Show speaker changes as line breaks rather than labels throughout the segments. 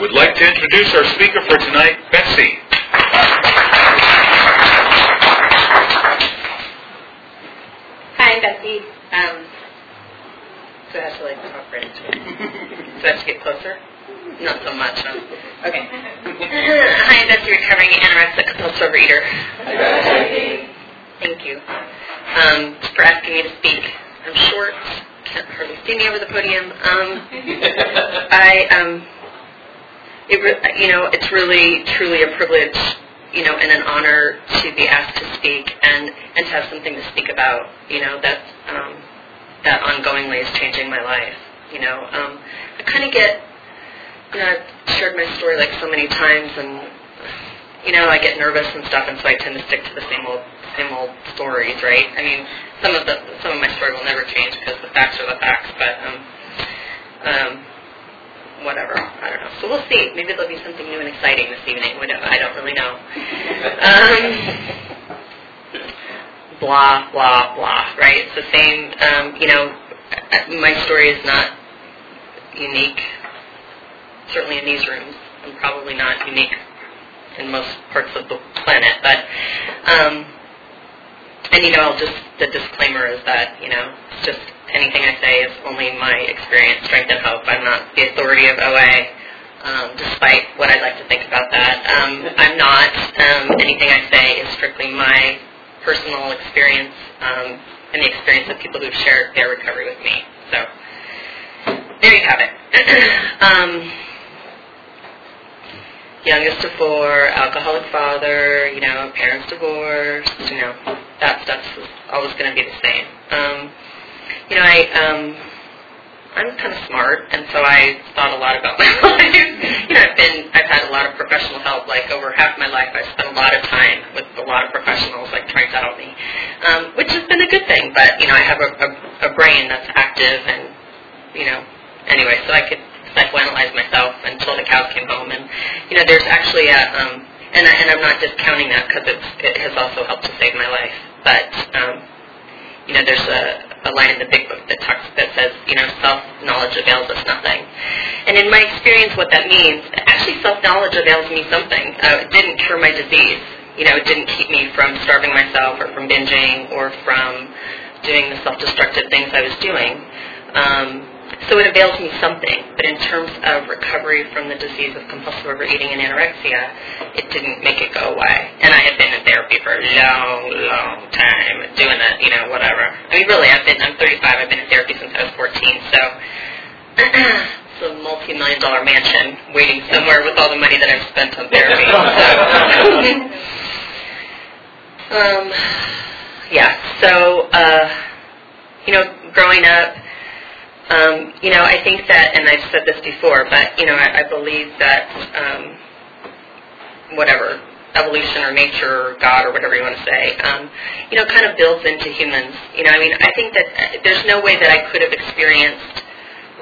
would like to introduce our speaker for tonight, Betsy.
Hi, I'm Betsy. Um, so I have to like talk right into it. So I have to get closer? Not so much, huh? Okay. Hi, I'm Betsy, recovering anorexic compulsive overeater. Thank you um, for asking me to speak. I'm short, can't hardly see me over the podium. Um, I, um, it, you know, it's really, truly a privilege, you know, and an honor to be asked to speak and and to have something to speak about. You know, that um, that ongoingly is changing my life. You know, um, I kind of get, you know, I've shared my story like so many times, and you know, I get nervous and stuff, and so I tend to stick to the same old same old stories, right? I mean, some of the some of my story will never change because the facts are the facts, but um, um, whatever. I don't know. So we'll see. Maybe there'll be something new and exciting this evening. I don't really know. Um, blah blah blah. Right? It's the same. Um, you know, my story is not unique. Certainly in these rooms, and probably not unique in most parts of the planet. But um, and you know, just the disclaimer is that you know, it's just anything I say is only my experience, strength, and hope. I'm not the authority of OA, um, despite what I'd like to think about that. Um, I'm not. Um, anything I say is strictly my personal experience um, and the experience of people who've shared their recovery with me. So there you have it. um, youngest of four, alcoholic father, you know, parents divorced, you know, that stuff is always going to be the same. Um, you know, I, um, I'm kind of smart, and so I thought a lot about my life. you know, I've been, I've had a lot of professional help. Like over half my life, I spent a lot of time with a lot of professionals, like trying to help me, um, which has been a good thing. But you know, I have a, a, a brain that's active, and you know, anyway, so I could psychoanalyze myself until the cows came home. And you know, there's actually a, um, and, I, and I'm not discounting that because it has also helped to save my life. But um, you know, there's a, a line in the big book that talks that says, you know, self knowledge avails us nothing. And in my experience, what that means, actually, self knowledge avails me something. Uh, it didn't cure my disease. You know, it didn't keep me from starving myself or from binging or from doing the self-destructive things I was doing. Um, so it avails me something, but in terms of recovery from the disease of compulsive overeating and anorexia, it didn't make it go away. And I had been in therapy for a long, long time, doing that, you know, whatever. I mean, really, I've been, I'm 35, I've been in therapy since I was 14, so it's a multi-million dollar mansion waiting somewhere with all the money that I've spent on therapy. So. um, yeah, so, uh, you know, growing up, um, you know, I think that, and I've said this before, but you know, I, I believe that um, whatever evolution or nature or God or whatever you want to say, um, you know, kind of builds into humans. You know, I mean, I think that uh, there's no way that I could have experienced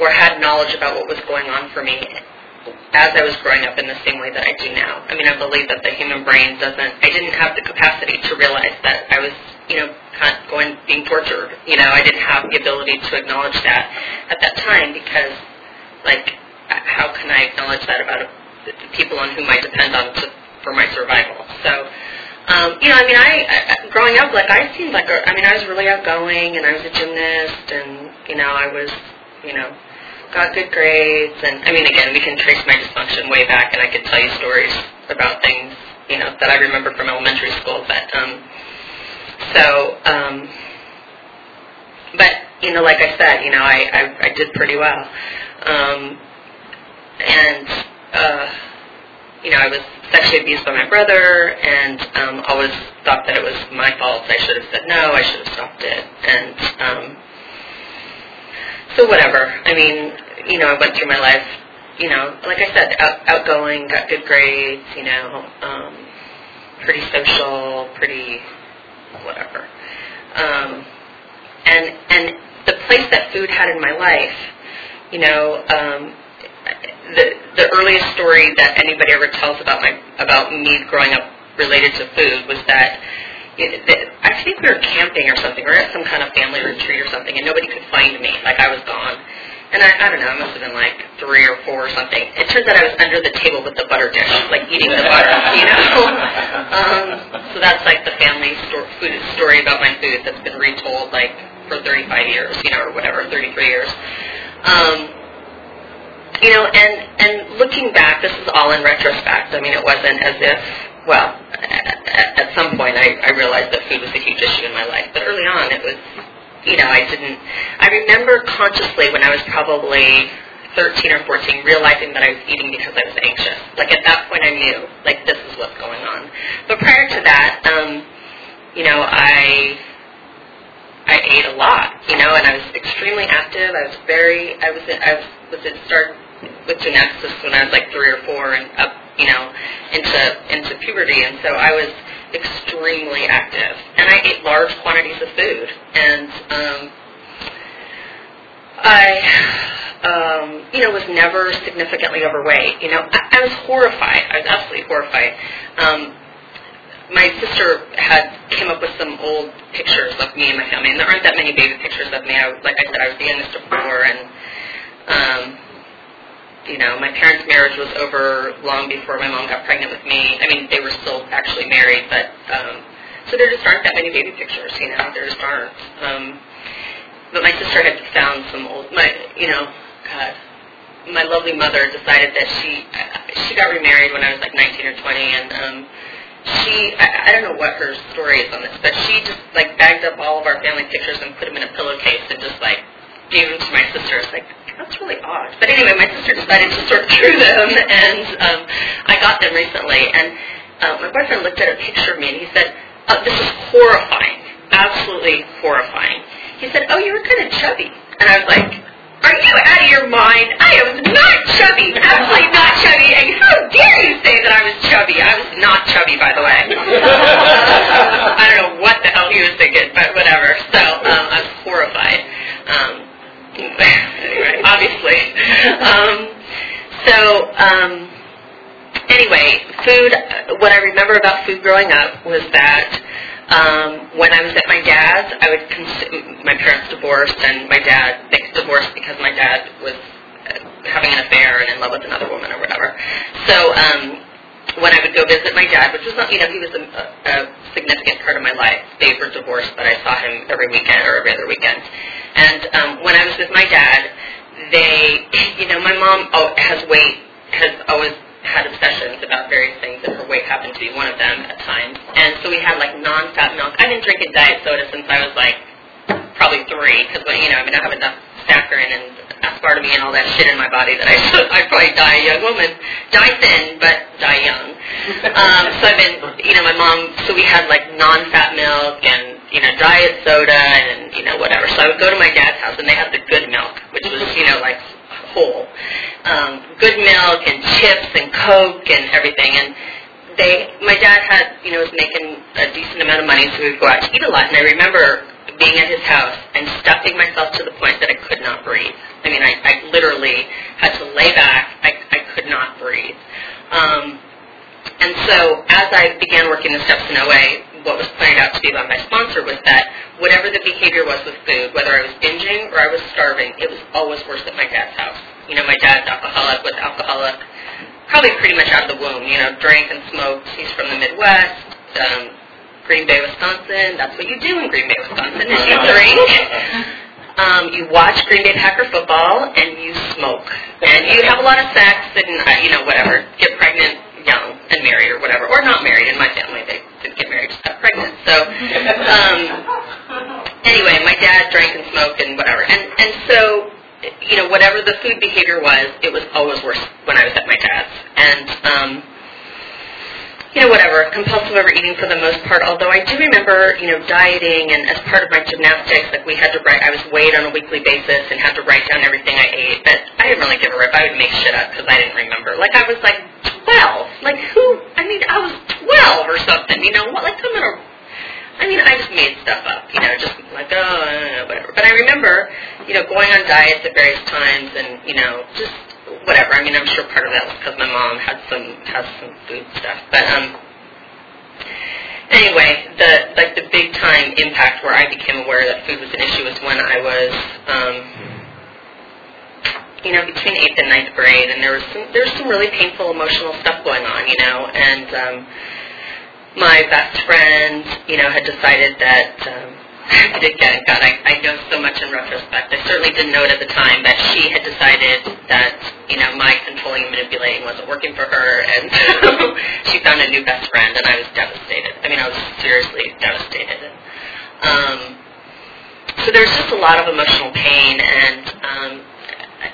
or had knowledge about what was going on for me as I was growing up in the same way that I do now. I mean, I believe that the human brain doesn't. I didn't have the capacity to realize that I was you know, going being tortured. You know, I didn't have the ability to acknowledge that at that time because, like, how can I acknowledge that about a, the people on whom I depend on to, for my survival? So, um, you know, I mean, I, I growing up, like, I seemed like, a, I mean, I was really outgoing, and I was a gymnast, and you know, I was, you know, got good grades, and I mean, again, we can trace my dysfunction way back, and I could tell you stories about things, you know, that I remember from elementary school, but. um so, um, but you know, like I said, you know, I I, I did pretty well, um, and uh, you know, I was sexually abused by my brother, and um, always thought that it was my fault. I should have said no. I should have stopped it, and um, so whatever. I mean, you know, I went through my life. You know, like I said, out, outgoing, got good grades. You know, um, pretty social, pretty whatever. Um, and and the place that food had in my life, you know, um, the the earliest story that anybody ever tells about my about me growing up related to food was that. I think we were camping or something, or at some kind of family retreat or something, and nobody could find me. Like I was gone, and I, I don't know, I must have been like three or four or something. It turns out I was under the table with the butter dish, like eating the butter, you know. um, so that's like the family sto- food story about my food that's been retold like for 35 years, you know, or whatever, 33 years. Um, you know, and and looking back, this is all in retrospect. I mean, it wasn't as if, well, at, at some point I, I realized that food was a huge issue in my life, but early on it was you know, I didn't, I remember consciously when I was probably 13 or 14 realizing that I was eating because I was anxious. Like at that point I knew, like this is what's going on. But prior to that, um, you know, I, I ate a lot, you know, and I was extremely active. I was very, I was, I was, was in start with gymnastics when I was like three or four and up, you know, into, into puberty. And so I was, extremely active, and I ate large quantities of food. And um, I, um, you know, was never significantly overweight. You know, I, I was horrified. I was absolutely horrified. Um, my sister had came up with some old pictures of me and my family, and there aren't that many baby pictures of me. I, like I said, I was the youngest of four, and um, you know, my parents' marriage was over long before my mom got pregnant with me. I mean, they were still actually married, but um, so there just aren't that many baby pictures. You know, there just aren't. Um, but my sister had found some old, my, you know, God, my lovely mother decided that she she got remarried when I was like 19 or 20, and um, she I, I don't know what her story is on this, but she just like bagged up all of our family pictures and put them in a pillowcase and just like gave them to my sister. It's like that's really odd. But anyway, my sister decided to sort through them, and um, I got them recently. And uh, my boyfriend looked at a picture of me, and he said, uh, "This is horrifying, absolutely horrifying." He said, "Oh, you were kind of chubby," and I was like, "Are you out of your mind? I was not chubby, absolutely not chubby. And how dare you say that I was chubby? I was not chubby, by the way. I don't know what the hell he was thinking, but whatever. So um, I was horrified." Um, obviously. Um, so, um, anyway, food, what I remember about food growing up was that um, when I was at my dad's, I would consume, my parents divorced, and my dad, they divorced because my dad was uh, having an affair and in love with another woman or whatever. So, um, when I would go visit my dad, which was not, you know, he was a, a significant part of my life. They were divorced, but I saw him every weekend or every other weekend. And um, when I was with my dad, they, you know, my mom oh, has weight, has always had obsessions about various things, and her weight happened to be one of them at times. And so we had like non-fat milk. I've been drinking diet soda since I was like probably three, because you know, I mean, I have enough saccharin and aspartame and all that shit in my body that I I'd probably die a young woman, die thin but die young. Um, so I've been, you know, my mom. So we had like non-fat milk and you know, diet soda and, you know, whatever. So I would go to my dad's house and they had the good milk, which was, you know, like whole. Um, good milk and chips and Coke and everything. And they, my dad had, you know, was making a decent amount of money, so we would go out to eat a lot. And I remember being at his house and stuffing myself to the point that I could not breathe. I mean, I, I literally had to lay back. I, I could not breathe. Um, and so as I began working the steps in OA, what was pointed out to me by my sponsor was that whatever the behavior was with food, whether I was binging or I was starving, it was always worse at my dad's house. You know, my dad's alcoholic, was alcoholic probably pretty much out of the womb. You know, drank and smoked. He's from the Midwest, um, Green Bay, Wisconsin. That's what you do in Green Bay, Wisconsin, is you drink. Um, you watch Green Bay Packer football and you smoke, and you have a lot of sex and uh, you know whatever, get pregnant young and married or whatever, or not married. In my family, they didn't get married, just got pregnant. So um, anyway, my dad drank and smoked and whatever, and and so you know whatever the food behavior was, it was always worse when I was at my dad's, and um, you know whatever compulsive overeating for the most part. Although I do remember you know dieting and as part of my gymnastics, like we had to write. I was weighed on a weekly basis and had to write down everything I ate, but I didn't really give a rip. I would make shit up because I didn't remember. Like I was like 12. Like who? I mean, I was 12 or something. You know what? Like I'm gonna. I mean, I just made stuff up. You know, just like oh, whatever. But I remember, you know, going on diets at various times and you know just whatever. I mean, I'm sure part of that was because my mom had some has some food stuff. But um, anyway, the like the big time impact where I became aware that food was an issue was when I was um you know, between eighth and ninth grade, and there was some there was some really painful emotional stuff going on, you know, and um, my best friend, you know, had decided that. Um, again, God, I, I know so much in retrospect. I certainly didn't know it at the time, but she had decided that, you know, my controlling and manipulating wasn't working for her, and so she found a new best friend, and I was devastated. I mean, I was seriously devastated. Um, so there's just a lot of emotional pain, and um,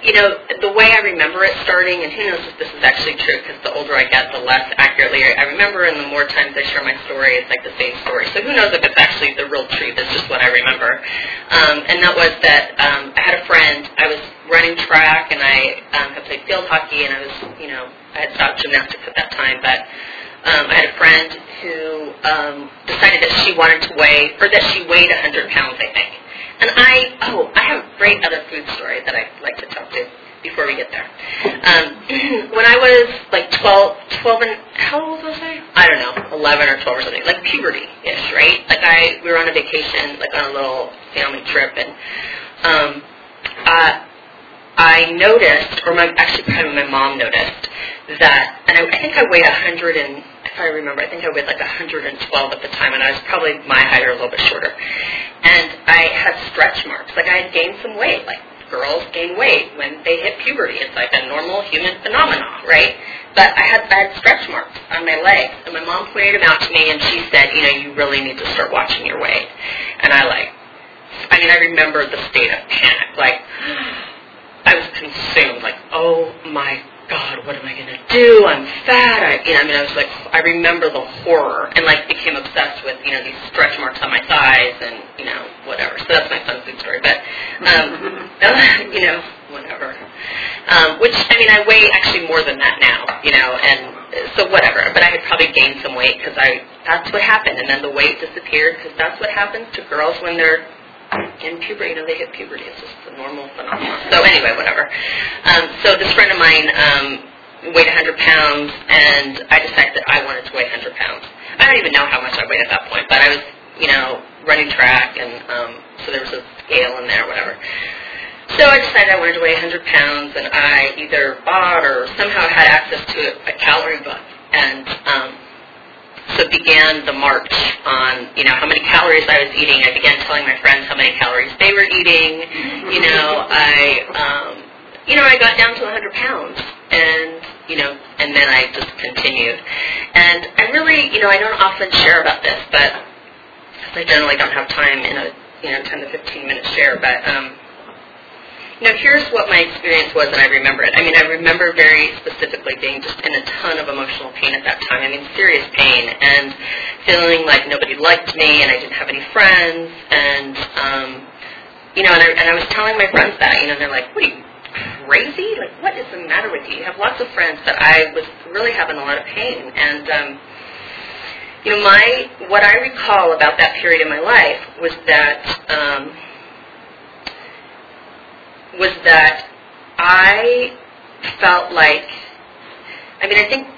you know, the way I remember it starting, and who knows if this is actually true, because the older I get, the less accurately I remember, and the more times I share my story, it's like the same story. So who knows if it's actually the real truth? It's just what I remember. Um, and that was that um, I had a friend. I was running track, and I um, had played field hockey, and I was, you know, I had stopped gymnastics at that time, but um, I had a friend who um, decided that she wanted to weigh, or that she weighed 100 pounds, I think. And I, oh, I have a great other food story that I'd like to tell to before we get there. Um, when I was like 12, 12 and, how old was I? I don't know, 11 or 12 or something, like puberty-ish, right? Like I, we were on a vacation, like on a little family trip, and um, uh, I noticed, or my, actually probably my mom noticed, that, and I, I think I weighed 100 and, if I remember, I think I weighed like 112 at the time, and I was probably my height or a little bit shorter. And I had stretch marks, like I had gained some weight, like girls gain weight when they hit puberty. It's like a normal human phenomenon, right? But I had I had stretch marks on my legs, and my mom pointed them out to me, and she said, you know, you really need to start watching your weight. And I like, I mean, I remember the state of panic, like. I was consumed, like, oh my God, what am I to do? I'm fat. I, you know, I mean, I was like, I remember the horror, and like became obsessed with, you know, these stretch marks on my thighs, and you know, whatever. So that's my fun food story. But, um, you know, whatever. Um, which I mean, I weigh actually more than that now, you know, and so whatever. But I had probably gained some weight because I that's what happened, and then the weight disappeared because that's what happens to girls when they're in puberty, you know, they hit puberty. It's just a normal phenomenon. So anyway, whatever. Um, so this friend of mine um, weighed 100 pounds, and I decided that I wanted to weigh 100 pounds. I don't even know how much I weighed at that point, but I was, you know, running track, and um, so there was a scale in there, whatever. So I decided I wanted to weigh 100 pounds, and I either bought or somehow had access to a, calorie book, and um, so began the march on, you know, how many calories I was eating. I began telling my friends how many calories they were eating. You know, I, um, you know, I got down to 100 pounds, and you know, and then I just continued. And I really, you know, I don't often share about this, but I generally don't have time in a, you know, 10 to 15 minute share. But um, know, here's what my experience was, and I remember it. I mean, I remember very specifically being just in a ton of emotional pain at that time. I mean, serious pain, and feeling like nobody liked me, and I didn't have any friends, and um, you know, and I, and I was telling my friends that, you know, they're like, "What are you crazy? Like, what is the matter with you?" You have lots of friends, but I was really having a lot of pain, and um, you know, my what I recall about that period in my life was that. Um, was that I felt like, I mean, I think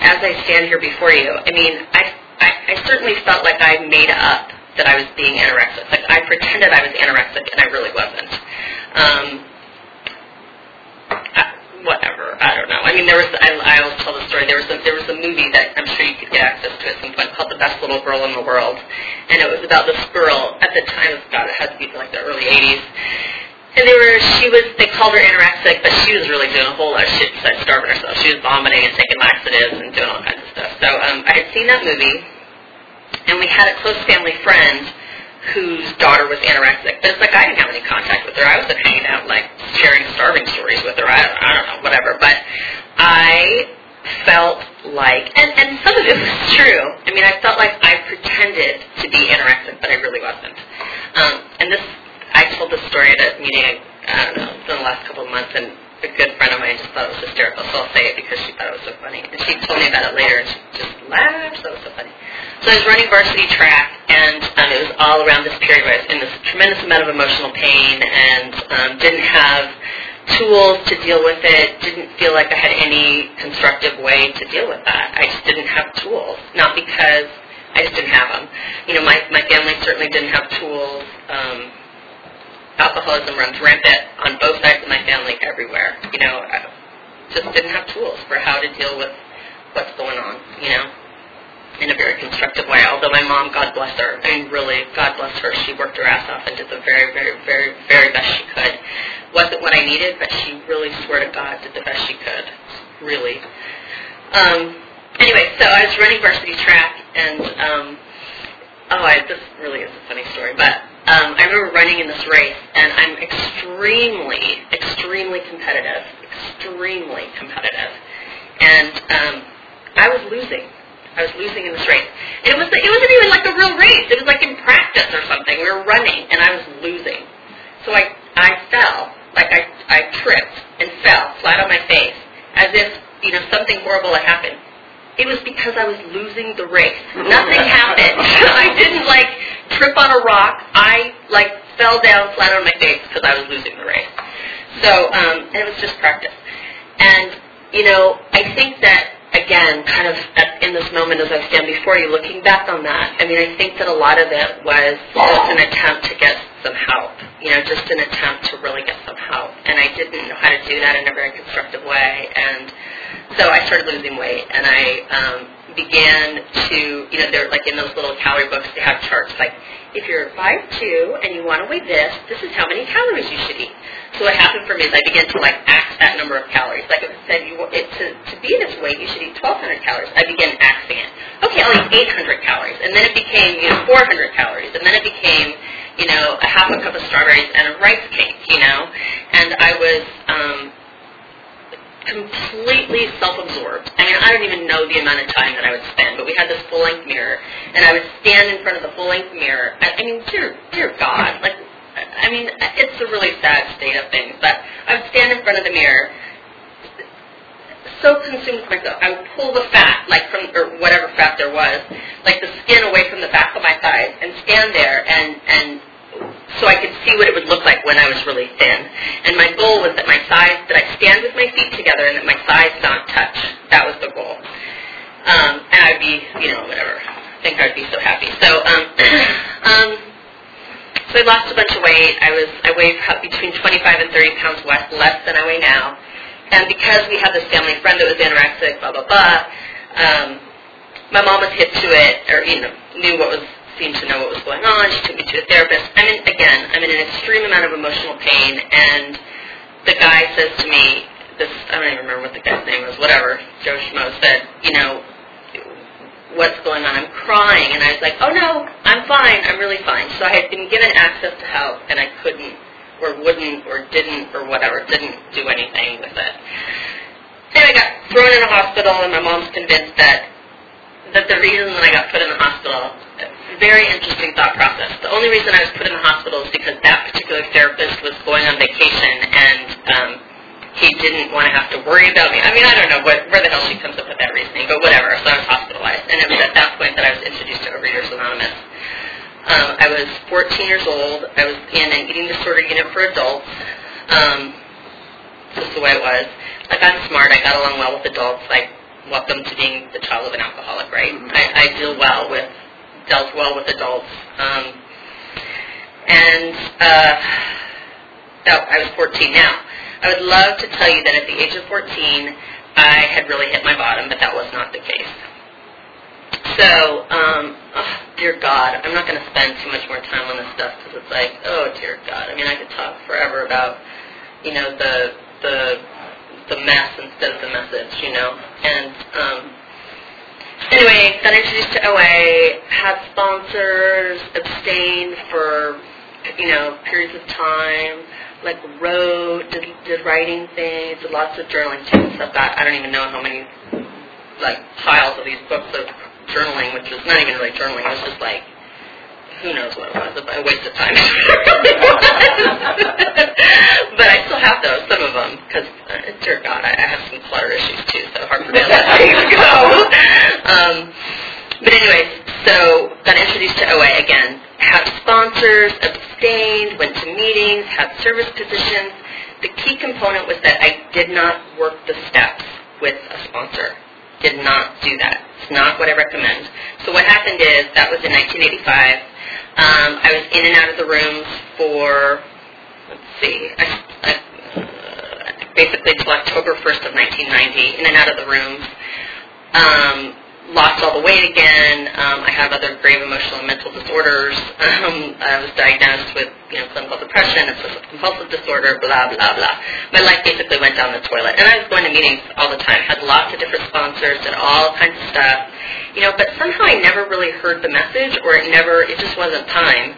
as I stand here before you, I mean, I, I, I certainly felt like I made up that I was being anorexic. Like I pretended I was anorexic and I really wasn't. Um, I, whatever. I don't know. I mean, there was. I, I always tell the story. There was a there was a movie that I'm sure you could get access to at some point called The Best Little Girl in the World, and it was about this girl. At the time, God, it had to be like the early '80s, and they were, she was, they called her anorexic, but she was really doing a whole lot of shit besides starving herself. She was vomiting and taking laxatives and doing all kinds of stuff. So um, I had seen that movie, and we had a close family friend whose daughter was anorexic. But it's like I didn't have any contact with her. I wasn't hanging out, like, sharing starving stories with her. I, I don't know, whatever. But I felt like, and, and some of it was true. I mean, I felt like I pretended to be anorexic, but I really wasn't. Um, and this this story at a meeting, I don't know, in the last couple of months, and a good friend of mine just thought it was hysterical, so I'll say it because she thought it was so funny. And she told me about it later, and she just laughed, it was so funny. So I was running varsity track, and um, it was all around this period where I was in this tremendous amount of emotional pain and um, didn't have tools to deal with it, didn't feel like I had any constructive way to deal with that. I just didn't have tools, not because I just didn't have them. You know, my, my family certainly didn't have tools. Um, alcoholism runs rampant on both sides of my family everywhere. You know, I just didn't have tools for how to deal with what's going on, you know, in a very constructive way. Although my mom, God bless her, I mean, really, God bless her, she worked her ass off and did the very, very, very, very best she could. Wasn't what I needed, but she really, swear to God, did the best she could. Really. Um, anyway, so I was running varsity track, and um, oh, I, this really is a funny story, but um, I remember running in this race, and I'm extremely, extremely competitive, extremely competitive, and um, I was losing. I was losing in this race. And it was it wasn't even like a real race. It was like in practice or something. We were running, and I was losing. So I I fell, like I I tripped and fell flat on my face, as if you know something horrible had happened. It was because I was losing the race. Nothing happened. I didn't like trip on a rock. I like fell down flat on my face because I was losing the race. So um, it was just practice. And you know, I think that again, kind of at, in this moment as I stand before you, looking back on that, I mean, I think that a lot of it was just an attempt to get some help. You know, just an attempt to really get some help. And I didn't know how to do that in a very constructive way. And so I started losing weight, and I um, began to, you know, they're like in those little calorie books, they have charts like, if you're 5'2 and you want to weigh this, this is how many calories you should eat. So what happened for me is I began to like axe that number of calories. Like it said, you it, to, to be this weight, you should eat 1,200 calories. I began axing it. Okay, I'll eat 800 calories, and then it became you know 400 calories, and then it became you know a half a cup of strawberries and a rice cake. You know, and I was. Um, completely self-absorbed. I mean, I don't even know the amount of time that I would spend, but we had this full-length mirror, and I would stand in front of the full-length mirror. I, I mean, dear, dear God, like, I mean, it's a really sad state of things, but I would stand in front of the mirror, so consumed with myself, I would pull the fat, like from, or whatever fat there was, like the skin away from the back of my thighs, and stand there and, and so I could see what it would look like when I was really thin. And my goal was that my thighs, that I stand with my feet together and that my thighs not touch. That was the goal. Um, and I'd be, you know, whatever. I think I'd be so happy. So, um, um, so I lost a bunch of weight. I was, I weighed between 25 and 30 pounds less, less than I weigh now. And because we had this family friend that was anorexic, blah, blah, blah, um, my mom was hip to it, or, you know, knew what was seemed to know what was going on. She took me to a therapist. I'm in, again, I'm in an extreme amount of emotional pain, and the guy says to me, this, I don't even remember what the guy's name was, whatever, Joe Schmo said, you know, what's going on? I'm crying. And I was like, oh no, I'm fine. I'm really fine. So I had been given access to help, and I couldn't, or wouldn't, or didn't, or whatever, didn't do anything with it. And I got thrown in a hospital, and my mom's convinced that that the reason that I got put in the hospital very interesting thought process. The only reason I was put in the hospital is because that particular therapist was going on vacation and um, he didn't want to have to worry about me. I mean, I don't know what, where the hell she comes up with that reasoning, but whatever. So I was hospitalized. And it was at that point that I was introduced to Overeaters Anonymous. Um, I was 14 years old. I was in an eating disorder unit for adults. Um, just the way it was. Like, I'm smart. I got along well with adults. Like, welcome to being the child of an alcoholic, right? I, I deal well with dealt well with adults. Um, and uh, oh, I was 14 now. I would love to tell you that at the age of 14, I had really hit my bottom, but that was not the case. So, um, oh, dear God, I'm not going to spend too much more time on this stuff because it's like, oh, dear God. I mean, I could talk forever about, you know, the the the mess instead of the message, you know. And um, anyway, got introduced to OA, had sponsors, abstained for, you know, periods of time, like wrote, did, did writing things, did lots of journaling too. So got, I don't even know how many, like, piles of these books of journaling, which was not even really journaling, it was just like, who knows what it was, a waste of time. but I still have those, some of them, because, uh, dear God, I, I have some clutter issues too, so hard for me to let things go. Um, but anyways, so got introduced to OA again. Had sponsors, abstained, went to meetings, had service positions. The key component was that I did not work the steps with a sponsor. Did not do that. It's not what I recommend. So what happened is, that was in 1985. Um, I was in and out of the rooms for let's see, I, I, uh, basically until October 1st of 1990, in and out of the rooms. Um, lost all the weight again. Um, I have other grave emotional and mental disorders. Um, I was diagnosed with you know clinical depression, obsessive compulsive disorder, blah blah blah. My life basically went down the toilet, and I was going to meetings all the time. Had lots of different sponsors, did all kinds of stuff, you know. But somehow I never really heard the message, or it never, it just wasn't time.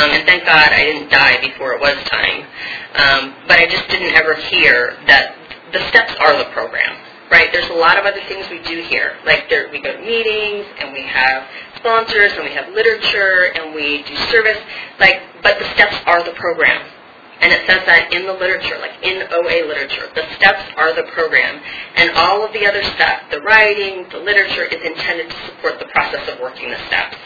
Um, and thank God I didn't die before it was time. Um, but I just didn't ever hear that the steps are the program right? There's a lot of other things we do here. Like there, we go to meetings and we have sponsors and we have literature and we do service. Like, but the steps are the program. And it says that in the literature, like in OA literature. The steps are the program. And all of the other stuff, the writing, the literature, is intended to support the process of working the steps.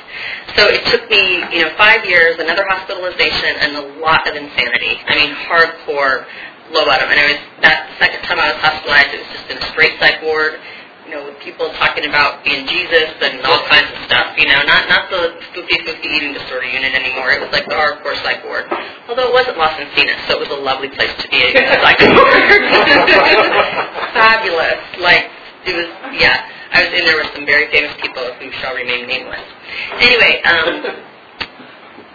So it took me, you know, five years, another hospitalization, and a lot of insanity. I mean, hardcore low bottom. And it was that second time I was hospitalized, it was just in a straight psych ward, you know, with people talking about being Jesus and all kinds of stuff, you know, not not the spooky spooky eating disorder unit anymore. It was like the hardcore psych ward. Although it wasn't Las Encinas, so it was a lovely place to be a psych ward. Fabulous. Like it was yeah. I was in there with some very famous people who shall remain nameless. Anyway, um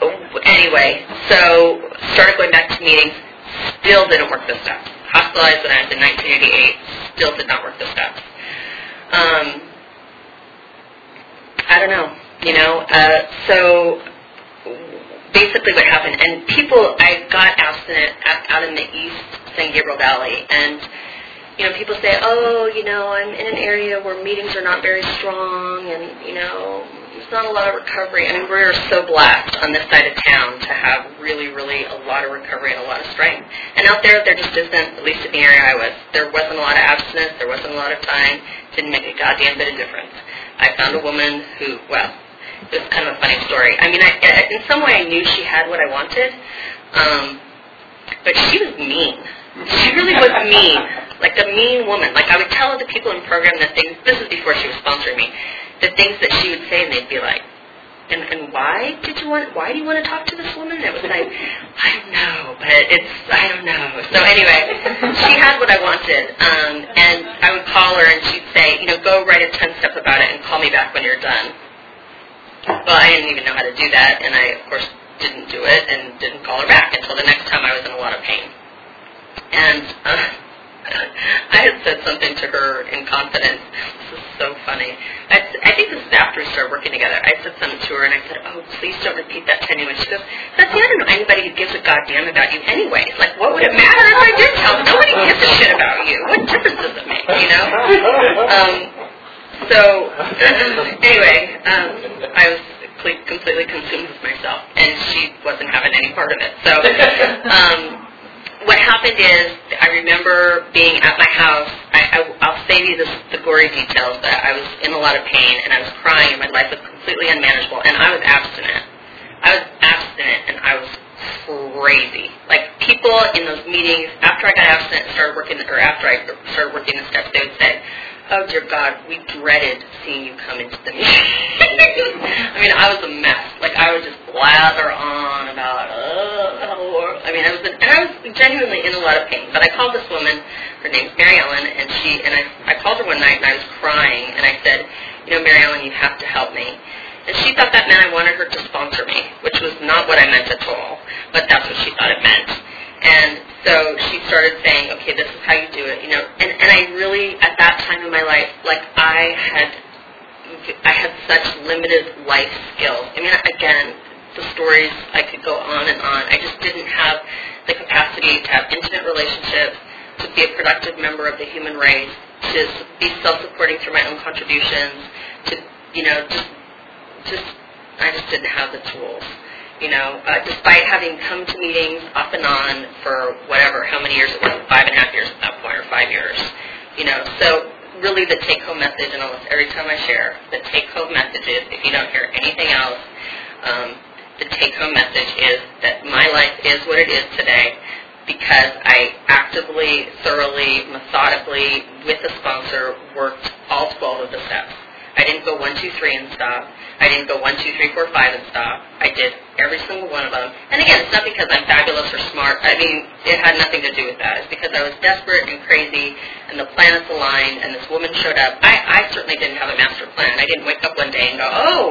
anyway, so started going back to meetings Still didn't work the steps. Hospitalized when I was in 1988. Still did not work the steps. Um, I don't know. You know, uh, so basically what happened, and people, I got abstinent out in the East San Gabriel Valley, and you know, people say, oh, you know, I'm in an area where meetings are not very strong, and you know, not a lot of recovery. I mean, we're so blessed on this side of town to have really, really a lot of recovery and a lot of strength. And out there, there just isn't, at least in the area I was, there wasn't a lot of abstinence, there wasn't a lot of time, didn't make a goddamn bit of difference. I found a woman who, well, it was kind of a funny story. I mean, I, in some way I knew she had what I wanted, um, but she was mean. She really was mean, like a mean woman. Like I would tell other people in program that things. This is before she was sponsoring me the things that she would say, and they'd be like, and, and why did you want, why do you want to talk to this woman? And it was like, I don't know, but it's, I don't know. So anyway, she had what I wanted, um, and I would call her and she'd say, you know, go write a 10-step about it and call me back when you're done. Well, I didn't even know how to do that, and I, of course, didn't do it and didn't call her back until the next time I was in a lot of pain. And uh, I had said something to her in confidence. This is so funny. I, I think this is after we started working together. I said something to her, and I said, "Oh, please don't repeat that to anyone." She goes, "Betsy, I don't know anybody who gives a goddamn about you anyways. Like, what would it matter if I did tell? Nobody gives a shit about you. What difference does it make? You know?" Um, so anyway, um, I was completely consumed with myself, and she wasn't having any part of it. So. Um, what happened is, I remember being at my house. I, I, I'll save you the, the gory details, but I was in a lot of pain and I was crying, and my life was completely unmanageable, and I was abstinent. I was abstinent, and I was crazy. Like people in those meetings, after I got abstinent started working, or after I started working the steps, they would say, "Oh dear God, we dreaded seeing you come into the meeting." I mean, I was a mess. Like I would just blather on about, uh, I mean, I was, and I was genuinely in a lot of pain. But I called this woman. Her name's Mary Ellen, and she and I, I called her one night, and I was crying, and I said, "You know, Mary Ellen, you have to help me." And she thought that meant I wanted her to sponsor me, which was not what I meant at all, but that's what she thought it meant. And so she started saying, okay, this is how you do it, you know. And, and I really, at that time in my life, like I had, I had such limited life skills. I mean, again, the stories, I could go on and on. I just didn't have the capacity to have intimate relationships, to be a productive member of the human race, to be self-supporting through my own contributions, to, you know, just just I just didn't have the tools. You know, uh, despite having come to meetings off and on for whatever, how many years it was, five and a half years at that point, or five years. You know, so really the take-home message, and almost every time I share, the take-home message is, if you don't hear anything else, um, the take-home message is that my life is what it is today because I actively, thoroughly, methodically, with the sponsor, worked all 12 of the steps. I didn't go one, two, three and stop. I didn't go one, two, three, four, five and stop. I did every single one of them. And again, it's not because I'm fabulous or smart. I mean, it had nothing to do with that. It's because I was desperate and crazy, and the planets aligned, and this woman showed up. I, I certainly didn't have a master plan. I didn't wake up one day and go, oh,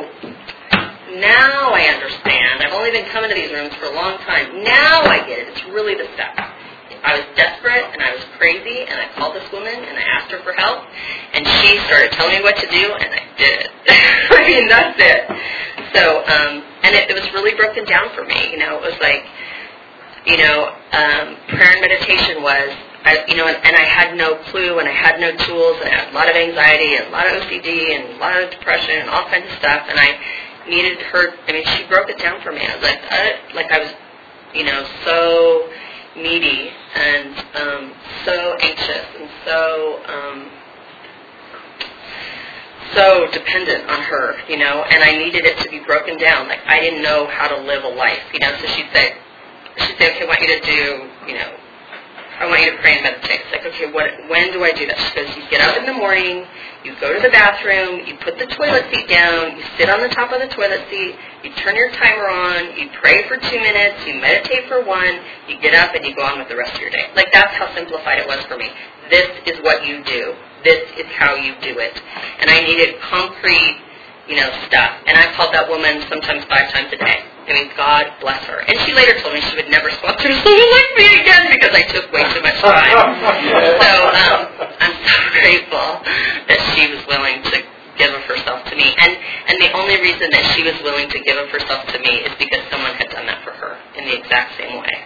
now I understand. I've only been coming to these rooms for a long time. Now I get it. It's really the steps. I was desperate and I was crazy and I called this woman and I asked her for help and she started telling me what to do and I did. It. I mean that's it. So um and it, it was really broken down for me. You know, it was like you know, um prayer and meditation was I, you know, and, and I had no clue, and I had no tools, and I had a lot of anxiety, and a lot of OCD, and a lot of depression, and all kinds of stuff, and I needed her. I mean, she broke it down for me. I was like, uh, like I was, you know, so needy and um, so anxious and so um, so dependent on her, you know, and I needed it to be broken down. Like I didn't know how to live a life, you know. So she'd say, she'd say, okay, I want you to do, you know, I want you to pray and meditate. It's like, okay, what, when do I do that? She goes, you get up in the morning, you go to the bathroom, you put the toilet seat down, you sit on the top of the toilet seat, you turn your timer on, you pray for two minutes, you meditate for one, you get up and you go on with the rest of your day. Like that's how simplified it was for me. This is what you do. This is how you do it. And I needed concrete, you know, stuff. And I called that woman sometimes five times a day. I mean, God bless her. And she later told me she would never sponsor someone like me again because I took way too much time. so um, I'm so grateful that she was willing to give of herself to me. And and the only reason that she was willing to give of herself to me is because someone had done that for her in the exact same way.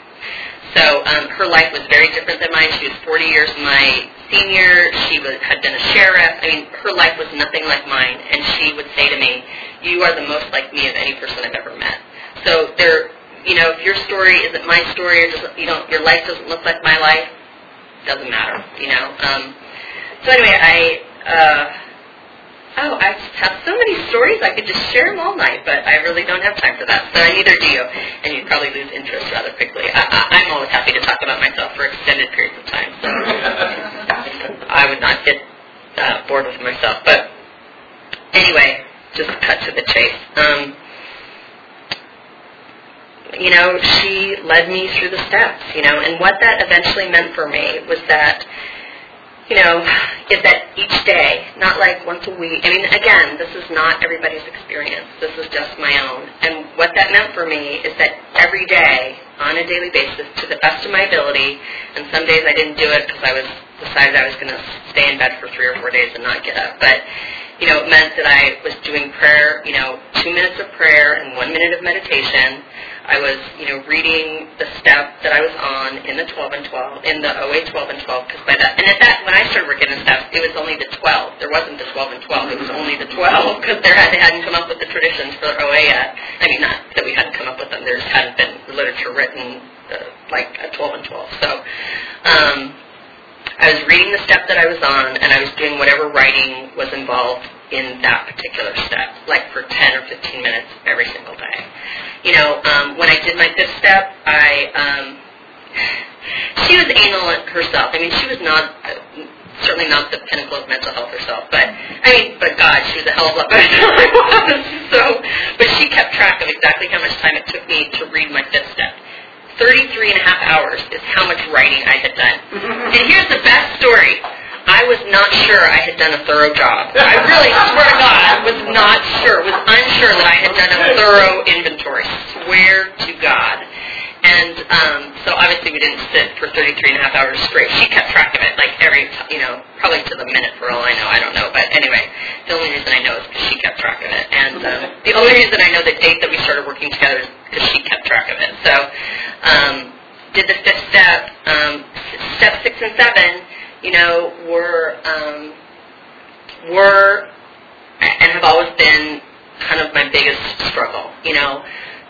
So um, her life was very different than mine. She was 40 years my senior. She was, had been a sheriff. I mean, her life was nothing like mine. And she would say to me, "You are the most like me of any person I've ever met." So there, you know, if your story isn't my story, or just you know, your life doesn't look like my life, doesn't matter. You know. Um, so anyway, I. Uh, Oh, I just have so many stories. I could just share them all night, but I really don't have time for that. So neither do you, and you'd probably lose interest rather quickly. I, I, I'm always happy to talk about myself for extended periods of time. So I would not get uh, bored with myself. But anyway, just cut to the chase. Um, you know, she led me through the steps, you know, and what that eventually meant for me was that, you know, is that each day, not like once a week, I mean, again, this is not everybody's experience. This is just my own. And what that meant for me is that every day, on a daily basis, to the best of my ability, and some days I didn't do it because I was decided I was going to stay in bed for three or four days and not get up, but you know, it meant that I was doing prayer, you know, two minutes of prayer and one minute of meditation. I was, you know, reading the step that I was on in the 12 and 12, in the OA 12 and 12, because by that, and at that, when I started working in steps, it was only the 12. There wasn't the 12 and 12. It was only the 12, because they hadn't come up with the traditions for OA yet. I mean, not that we hadn't come up with them. There just hadn't been literature written uh, like a 12 and 12. So, um, I was reading the step that I was on, and I was doing whatever writing was involved in that particular step, like for 10 or 15 minutes every single day. You know, um, when I did my fifth step, I um, she was anal herself. I mean, she was not certainly not the pinnacle of mental health herself, but I mean, but God, she was a hell of a lot better than I was. So, but she kept track of exactly how much time it took me to read my fifth step. 33 and a half hours is how much writing I had done. and here's the best story. I was not sure I had done a thorough job. I really swear to God, I was not sure, was unsure that I had done a thorough inventory. Swear to God. And um, so obviously we didn't sit for 33 and a half hours straight. She kept track of it, like every, you know, probably to the minute for all I know. I don't know. But anyway, the only reason I know is because she kept track of it. And um, the only reason I know the date that we started working together is because she kept track of it. So um, did the fifth step. Um, step six and seven, you know, were um, were and have always been kind of my biggest struggle. You know,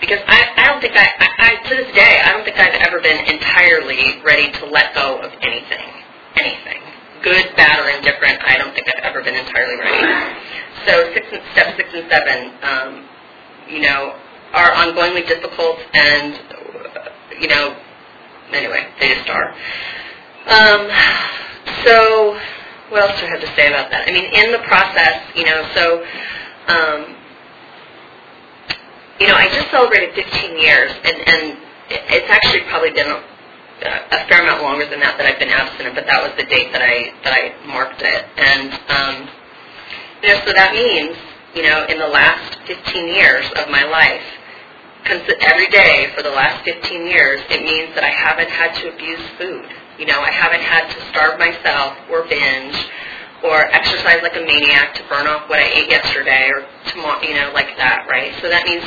because I, I don't think I, I, I, to this day, I don't think I've ever been entirely ready to let go of anything, anything, good, bad, or indifferent. I don't think I've ever been entirely ready. So six and, step six and seven, um, you know, are ongoingly difficult, and you know, anyway, they just are. Um, so, what else do I have to say about that? I mean, in the process, you know, so. Um, you know, I just celebrated 15 years, and, and it's actually probably been a, a fair amount longer than that that I've been abstinent, but that was the date that I that I marked it. And um, you know, so that means, you know, in the last 15 years of my life, every day for the last 15 years, it means that I haven't had to abuse food. You know, I haven't had to starve myself or binge or exercise like a maniac to burn off what I ate yesterday or tomorrow, you know, like that, right? So that means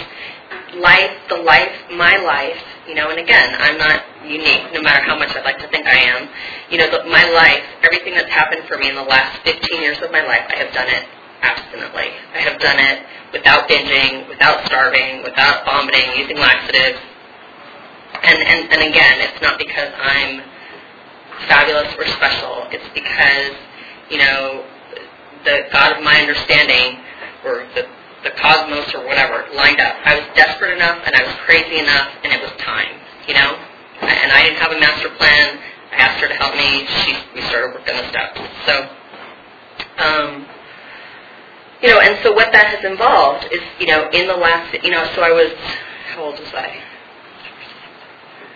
life, the life, my life, you know, and again, I'm not unique, no matter how much I'd like to think I am. You know, the, my life, everything that's happened for me in the last 15 years of my life, I have done it abstinently. I have done it without binging, without starving, without vomiting, using laxatives. And, and, and again, it's not because I'm fabulous or special. It's because you know, the God of my understanding, or the, the cosmos or whatever, lined up. I was desperate enough and I was crazy enough and it was time, you know? And I didn't have a master plan. I asked her to help me. She, we started working the steps. So, um, you know, and so what that has involved is, you know, in the last, you know, so I was, how old was I?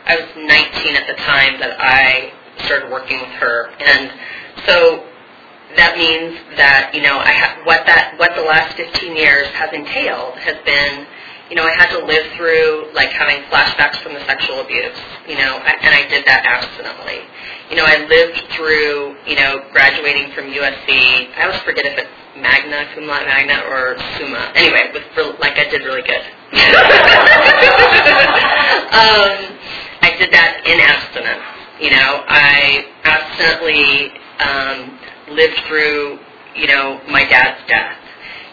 I was 19 at the time that I started working with her. And so that means that you know I ha- what that what the last 15 years has entailed has been you know I had to live through like having flashbacks from the sexual abuse you know and I did that abstinently you know I lived through you know graduating from USC I always forget if it's magna cum laude magna or summa. Anyway with like I did really good. Um, I did that in abstinence. You know I abstinently um, lived through, you know, my dad's death.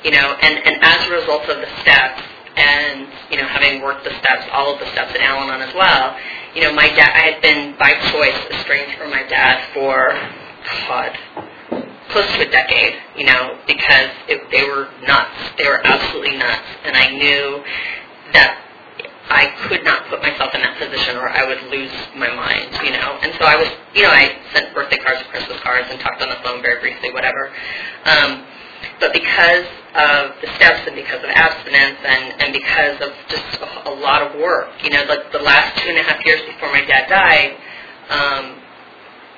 You know, and, and as a result of the steps and, you know, having worked the steps, all of the steps at Al-Anon as well, you know, my dad, I had been by choice estranged from my dad for, God, close to a decade, you know, because it, they were nuts. They were absolutely nuts. And I knew that I could not put myself in that position or I would lose my mind, you know. And so I was, you know, I sent birthday cards, and Christmas cards, and talked on the phone very briefly, whatever. Um, but because of the steps and because of abstinence and, and because of just a, lot of work, you know, like the last two and a half years before my dad died, um,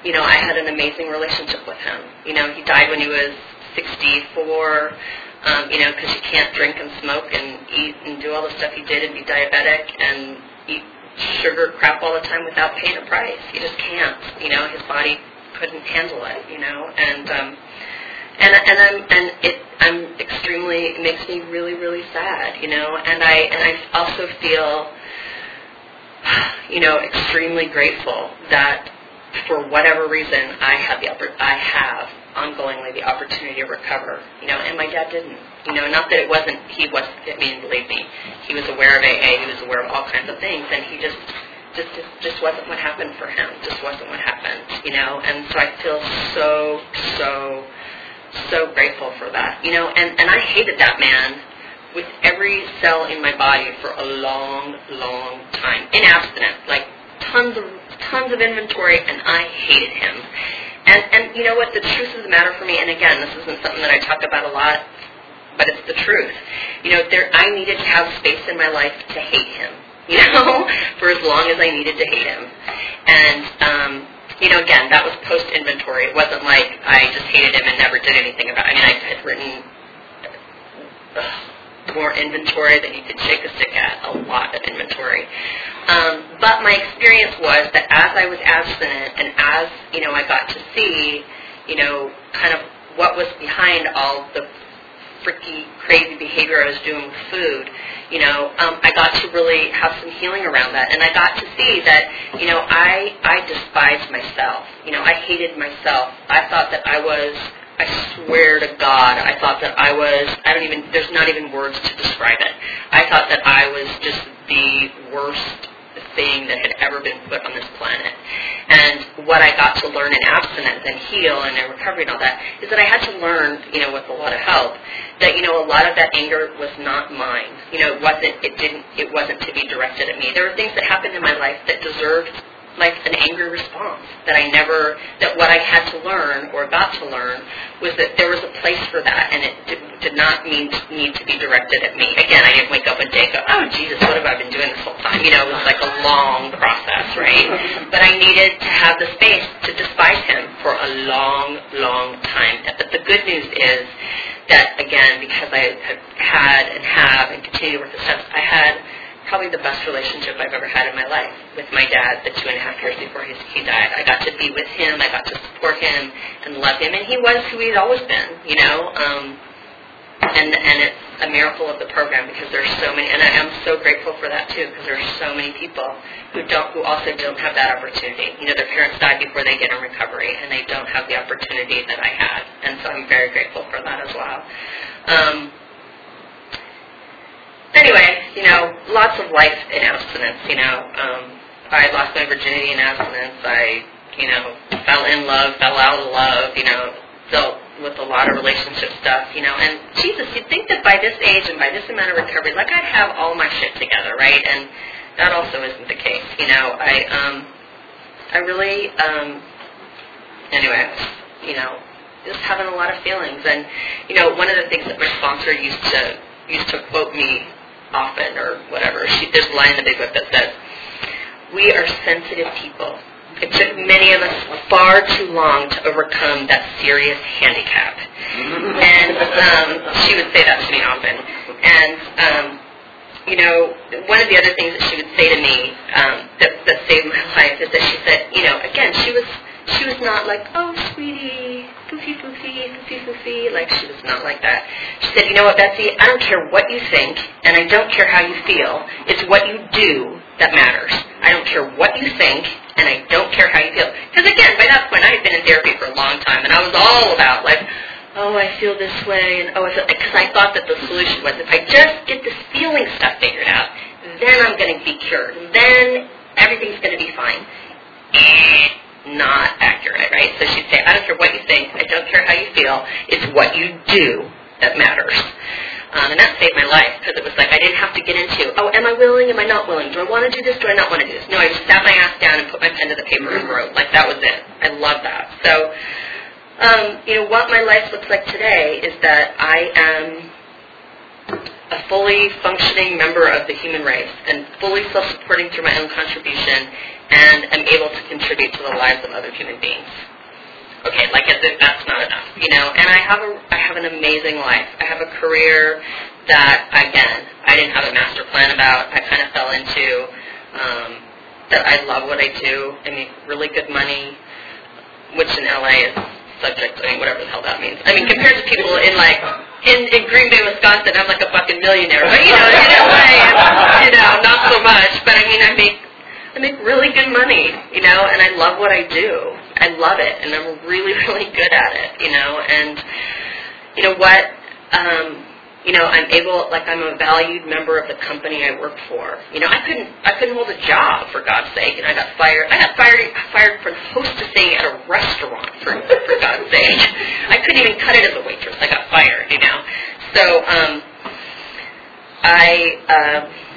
you know, I had an amazing relationship with him. You know, he died when he was 64 um, you know, because you can't drink and smoke and eat and do all the stuff he did and be diabetic and eat sugar crap all the time without paying a price. You just can't. You know, his body couldn't handle it. You know, and um, and and I'm and it I'm extremely it makes me really really sad. You know, and I and I also feel you know extremely grateful that for whatever reason I have the upper I have ongoingly the opportunity to recover. You know, and my dad didn't. You know, not that it wasn't he was I mean, believe me, he was aware of AA, he was aware of all kinds of things and he just just just wasn't what happened for him. Just wasn't what happened, you know. And so I feel so so so grateful for that. You know, and and I hated that man with every cell in my body for a long, long time. In abstinence, like tons of tons of inventory and I hated him. And, and you know what? The truth of the matter for me, and again, this isn't something that I talk about a lot, but it's the truth. You know, there, I needed to have space in my life to hate him. You know, for as long as I needed to hate him. And um, you know, again, that was post inventory. It wasn't like I just hated him and never did anything about. it. I mean, I had written. Ugh, more inventory than you could shake a stick at, a lot of inventory. Um, but my experience was that as I was abstinent and as, you know, I got to see, you know, kind of what was behind all the freaky, crazy behavior I was doing with food, you know, um, I got to really have some healing around that. And I got to see that, you know, I, I despised myself. You know, I hated myself. I thought that I was I swear to God, I thought that I was, I don't even, there's not even words to describe it. I thought that I was just the worst thing that had ever been put on this planet. And what I got to learn in abstinence and heal and in recovery and all that is that I had to learn, you know, with a lot of help, that, you know, a lot of that anger was not mine. You know, it wasn't, it didn't, it wasn't to be directed at me. There were things that happened in my life that deserved like an angry response that I never that what I had to learn or got to learn was that there was a place for that and it did, did not mean need to be directed at me. Again, I didn't wake up one day and go, oh, Jesus, what have I been doing this whole time? You know, it was like a long process, right? But I needed to have the space to despise him for a long, long time. But the good news is that, again, because I have had and have and continue to work the steps, I had probably the best relationship I've ever had in my life with my dad the two and a half years before he, he died. I got to be with him. I got to support him and love him. And he was who he'd always been, you know. Um, and and it's a miracle of the program because there's so many, and I am so grateful for that too because there's so many people who don't, who also don't have that opportunity. You know, their parents died before they get in recovery, and they don't have the opportunity that I had, and so I'm very grateful for that as well. Um, anyway, you know, lots of life in abstinence. You know, um, I lost my virginity in abstinence. I, you know, fell in love, fell out of love. You know, so with a lot of relationship stuff, you know. And Jesus, you'd think that by this age and by this amount of recovery, like I'd have all my shit together, right? And that also isn't the case, you know. I um, I really, um, anyway, you know, just having a lot of feelings. And you know, one of the things that my sponsor used to used to quote me often, or whatever. She there's a line in the big book that says, "We are sensitive people." It took many of us far too long to overcome that serious handicap. And um, she would say that to me often. And, um, you know, one of the other things that she would say to me um, that, that saved my life is that she said, you know, again, she was she was not like, oh, sweetie, foofy, foofy, foofy, foofy. Like, she was not like that. She said, you know what, Betsy, I don't care what you think, and I don't care how you feel. It's what you do that matters. I don't care what you think, and I don't care how you feel. Because again, by that point, I had been in therapy for a long time, and I was all about like, oh, I feel this way, and oh, I feel because I thought that the solution was if I just get this feeling stuff figured out, then I'm going to be cured. Then everything's going to be fine. Eh. Not accurate, right? So she'd say, I don't care what you think, I don't care how you feel. It's what you do that matters. Um, and that saved my life because it was like I didn't have to get into, oh, am I willing? Am I not willing? Do I want to do this? Do I not want to do this? No, I just sat my ass down and put my pen to the paper and wrote. Like that was it. I love that. So, um, you know, what my life looks like today is that I am a fully functioning member of the human race and fully self-supporting through my own contribution and am able to contribute to the lives of other human beings okay, like as if that's not enough, you know. And I have a I have an amazing life. I have a career that again I didn't have a master plan about. I kind of fell into um, that. I love what I do. I make really good money, which in LA is subject. I mean, whatever the hell that means. I mean, compared to people in like in, in Green Bay, Wisconsin, I'm like a fucking millionaire. But you know, in LA, you know, not so much. But I mean, I make I make really good money, you know, and I love what I do. I love it, and I'm really, really good at it, you know. And you know what? Um, you know, I'm able, like, I'm a valued member of the company I work for. You know, I couldn't, I couldn't hold a job for God's sake, and I got fired. I got fired, fired for hostessing at a restaurant for, for God's sake. I couldn't even cut it as a waitress. I got fired. You know, so um, I. Uh,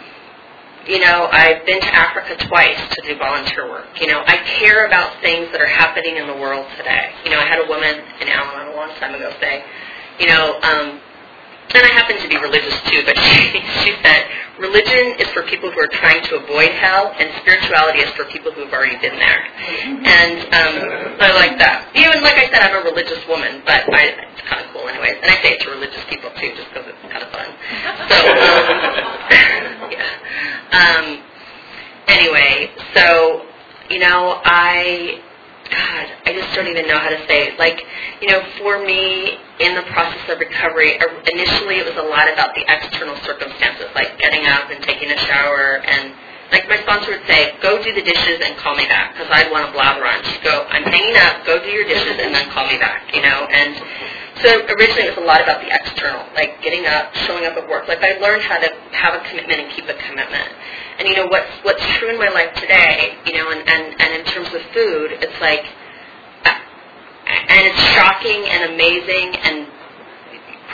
you know, I've been to Africa twice to do volunteer work. You know, I care about things that are happening in the world today. You know, I had a woman in Al-Anon a long time ago say, you know, um, and I happen to be religious too, but she, she said, religion is for people who are trying to avoid hell, and spirituality is for people who have already been there. And um, I like that. Even like I said, I'm a religious woman, but I, it's kind of cool anyways. And I say it to religious people too, just because it's kind of fun. So, um, yeah. Um, anyway, so, you know, I, God, I just don't even know how to say it. Like, you know, for me, in the process of recovery, er, initially it was a lot about the external circumstances, like getting up and taking a shower and like my sponsor would say, go do the dishes and call me back because I'd want to blabber on. She'd go, I'm hanging up, go do your dishes and then call me back, you know. And so originally it was a lot about the external, like getting up, showing up at work. Like I learned how to have a commitment and keep a commitment. And you know what's what's true in my life today, you know, and and, and in terms of food, it's like, uh, and it's shocking and amazing and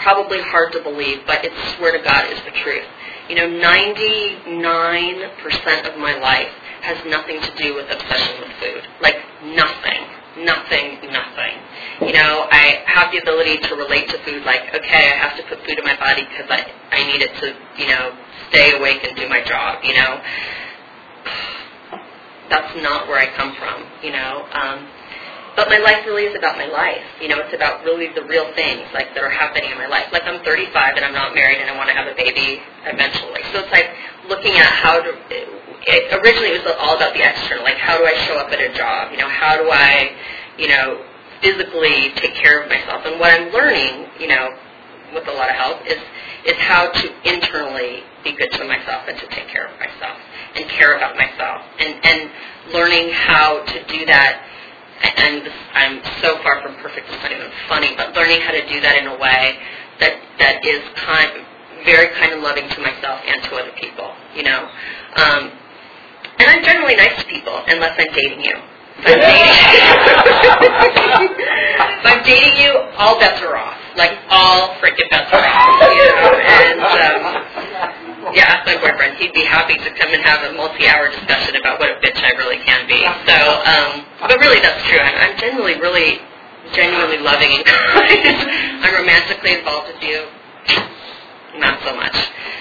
probably hard to believe, but it's swear to God is the truth. You know, 99% of my life has nothing to do with obsession with food. Like nothing nothing, nothing. You know, I have the ability to relate to food like, okay, I have to put food in my body because I, I need it to, you know, stay awake and do my job, you know. That's not where I come from, you know. Um, but my life really is about my life. You know, it's about really the real things like that are happening in my life. Like I'm 35 and I'm not married and I want to have a baby eventually. So it's like looking at how to. It, originally, it was all about the external. Like how do I show up at a job? You know, how do I, you know, physically take care of myself? And what I'm learning, you know, with a lot of help is is how to internally be good to myself and to take care of myself and care about myself and and learning how to do that and I'm so far from perfect, it's not even funny, but learning how to do that in a way that that is kind, very kind and loving to myself and to other people, you know. Um, and I'm generally nice to people unless I'm dating you. If I'm dating, if I'm dating you, all bets are off. Like all freaking bets are off, you know. And um, yeah, ask my boyfriend. He'd be happy to come and have a multi-hour discussion about what a bitch I really can be. So, um, but really, that's true. I'm, I'm genuinely, really, genuinely loving and kind. I'm romantically involved with you. Not so much.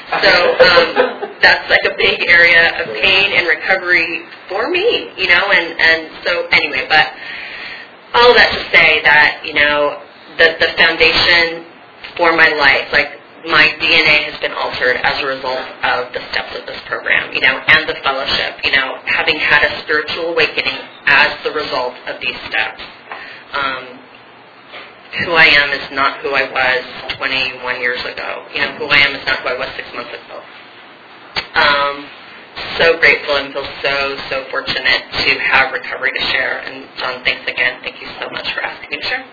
So um, that's like a big area of pain and recovery for me, you know. And and so anyway, but all that to say that you know the the foundation for my life, like my DNA has been altered as a result of the steps of this program, you know, and the fellowship, you know, having had a spiritual awakening as the result of these steps. Um, who I am is not who I was 21 years ago. You know, who I am is not who I was six months ago. Um, so grateful and feel so, so fortunate to have recovery to share. And John, thanks again. Thank you so much for asking me to share.